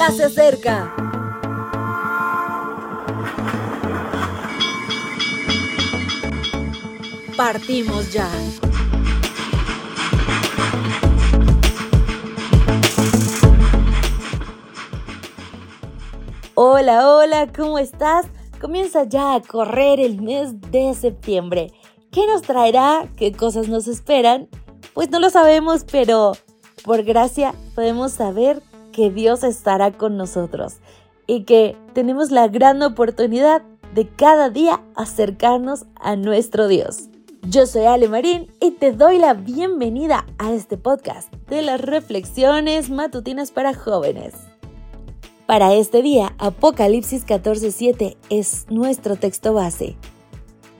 ya se acerca. Partimos ya. Hola, hola, ¿cómo estás? Comienza ya a correr el mes de septiembre. ¿Qué nos traerá? ¿Qué cosas nos esperan? Pues no lo sabemos, pero por gracia podemos saber que Dios estará con nosotros y que tenemos la gran oportunidad de cada día acercarnos a nuestro Dios. Yo soy Ale Marín y te doy la bienvenida a este podcast de las reflexiones matutinas para jóvenes. Para este día, Apocalipsis 14:7 es nuestro texto base.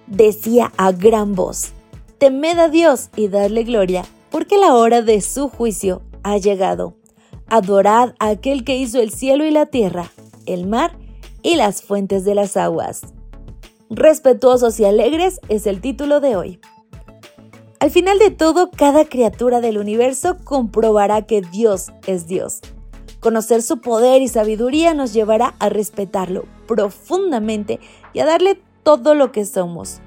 Decía a gran voz, temed a Dios y dadle gloria, porque la hora de su juicio ha llegado. Adorad a aquel que hizo el cielo y la tierra, el mar y las fuentes de las aguas. Respetuosos y alegres es el título de hoy. Al final de todo, cada criatura del universo comprobará que Dios es Dios. Conocer su poder y sabiduría nos llevará a respetarlo profundamente y a darle todo lo que somos.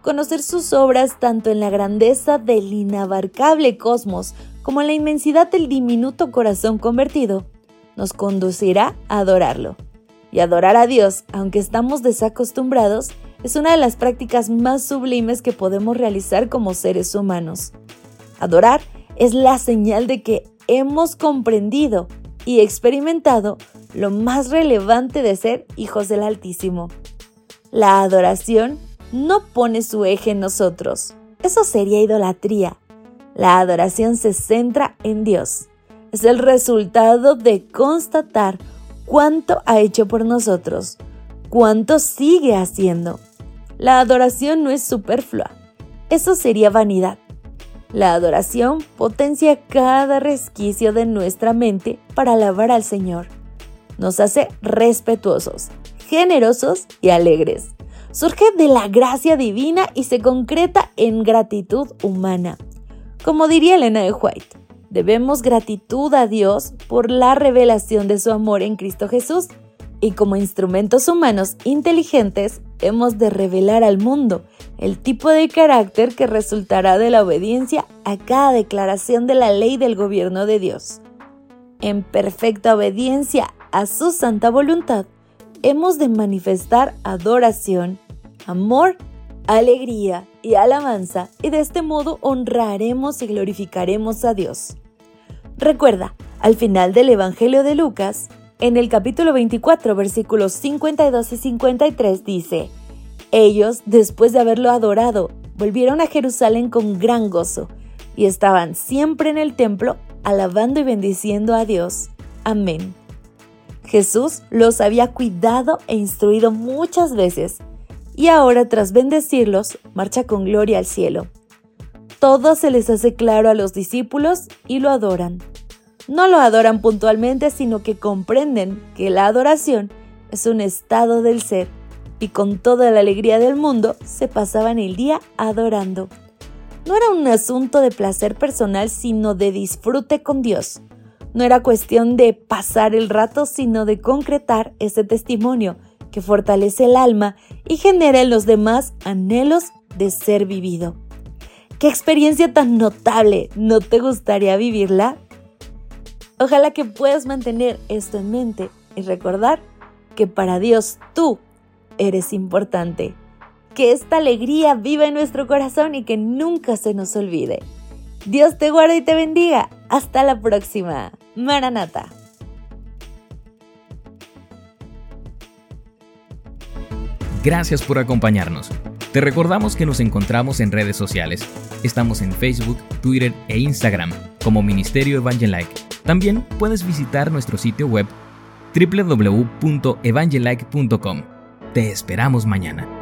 Conocer sus obras tanto en la grandeza del inabarcable cosmos como la inmensidad del diminuto corazón convertido nos conducirá a adorarlo. Y adorar a Dios, aunque estamos desacostumbrados, es una de las prácticas más sublimes que podemos realizar como seres humanos. Adorar es la señal de que hemos comprendido y experimentado lo más relevante de ser hijos del Altísimo. La adoración no pone su eje en nosotros. Eso sería idolatría. La adoración se centra en Dios. Es el resultado de constatar cuánto ha hecho por nosotros, cuánto sigue haciendo. La adoración no es superflua, eso sería vanidad. La adoración potencia cada resquicio de nuestra mente para alabar al Señor. Nos hace respetuosos, generosos y alegres. Surge de la gracia divina y se concreta en gratitud humana. Como diría Elena de White, debemos gratitud a Dios por la revelación de su amor en Cristo Jesús y como instrumentos humanos inteligentes hemos de revelar al mundo el tipo de carácter que resultará de la obediencia a cada declaración de la ley del gobierno de Dios. En perfecta obediencia a su santa voluntad, hemos de manifestar adoración, amor, alegría y alabanza y de este modo honraremos y glorificaremos a Dios. Recuerda, al final del Evangelio de Lucas, en el capítulo 24, versículos 52 y 53 dice, Ellos, después de haberlo adorado, volvieron a Jerusalén con gran gozo y estaban siempre en el templo alabando y bendiciendo a Dios. Amén. Jesús los había cuidado e instruido muchas veces y ahora tras bendecirlos marcha con gloria al cielo. Todo se les hace claro a los discípulos y lo adoran no lo adoran puntualmente, sino que comprenden que la adoración es un estado del ser y con toda la alegría del mundo se pasaban el día adorando. No era un asunto de placer personal, sino de disfrute con Dios. No era cuestión de pasar el rato, sino de concretar ese testimonio que fortalece el alma y genera en los demás anhelos de ser vivido. ¡Qué experiencia tan notable! ¿No te gustaría vivirla? Ojalá que puedas mantener esto en mente y recordar que para Dios tú eres importante. Que esta alegría viva en nuestro corazón y que nunca se nos olvide. Dios te guarde y te bendiga. Hasta la próxima. Maranata. Gracias por acompañarnos. Te recordamos que nos encontramos en redes sociales. Estamos en Facebook, Twitter e Instagram como Ministerio Evangelike también puedes visitar nuestro sitio web www.evangelike.com. Te esperamos mañana.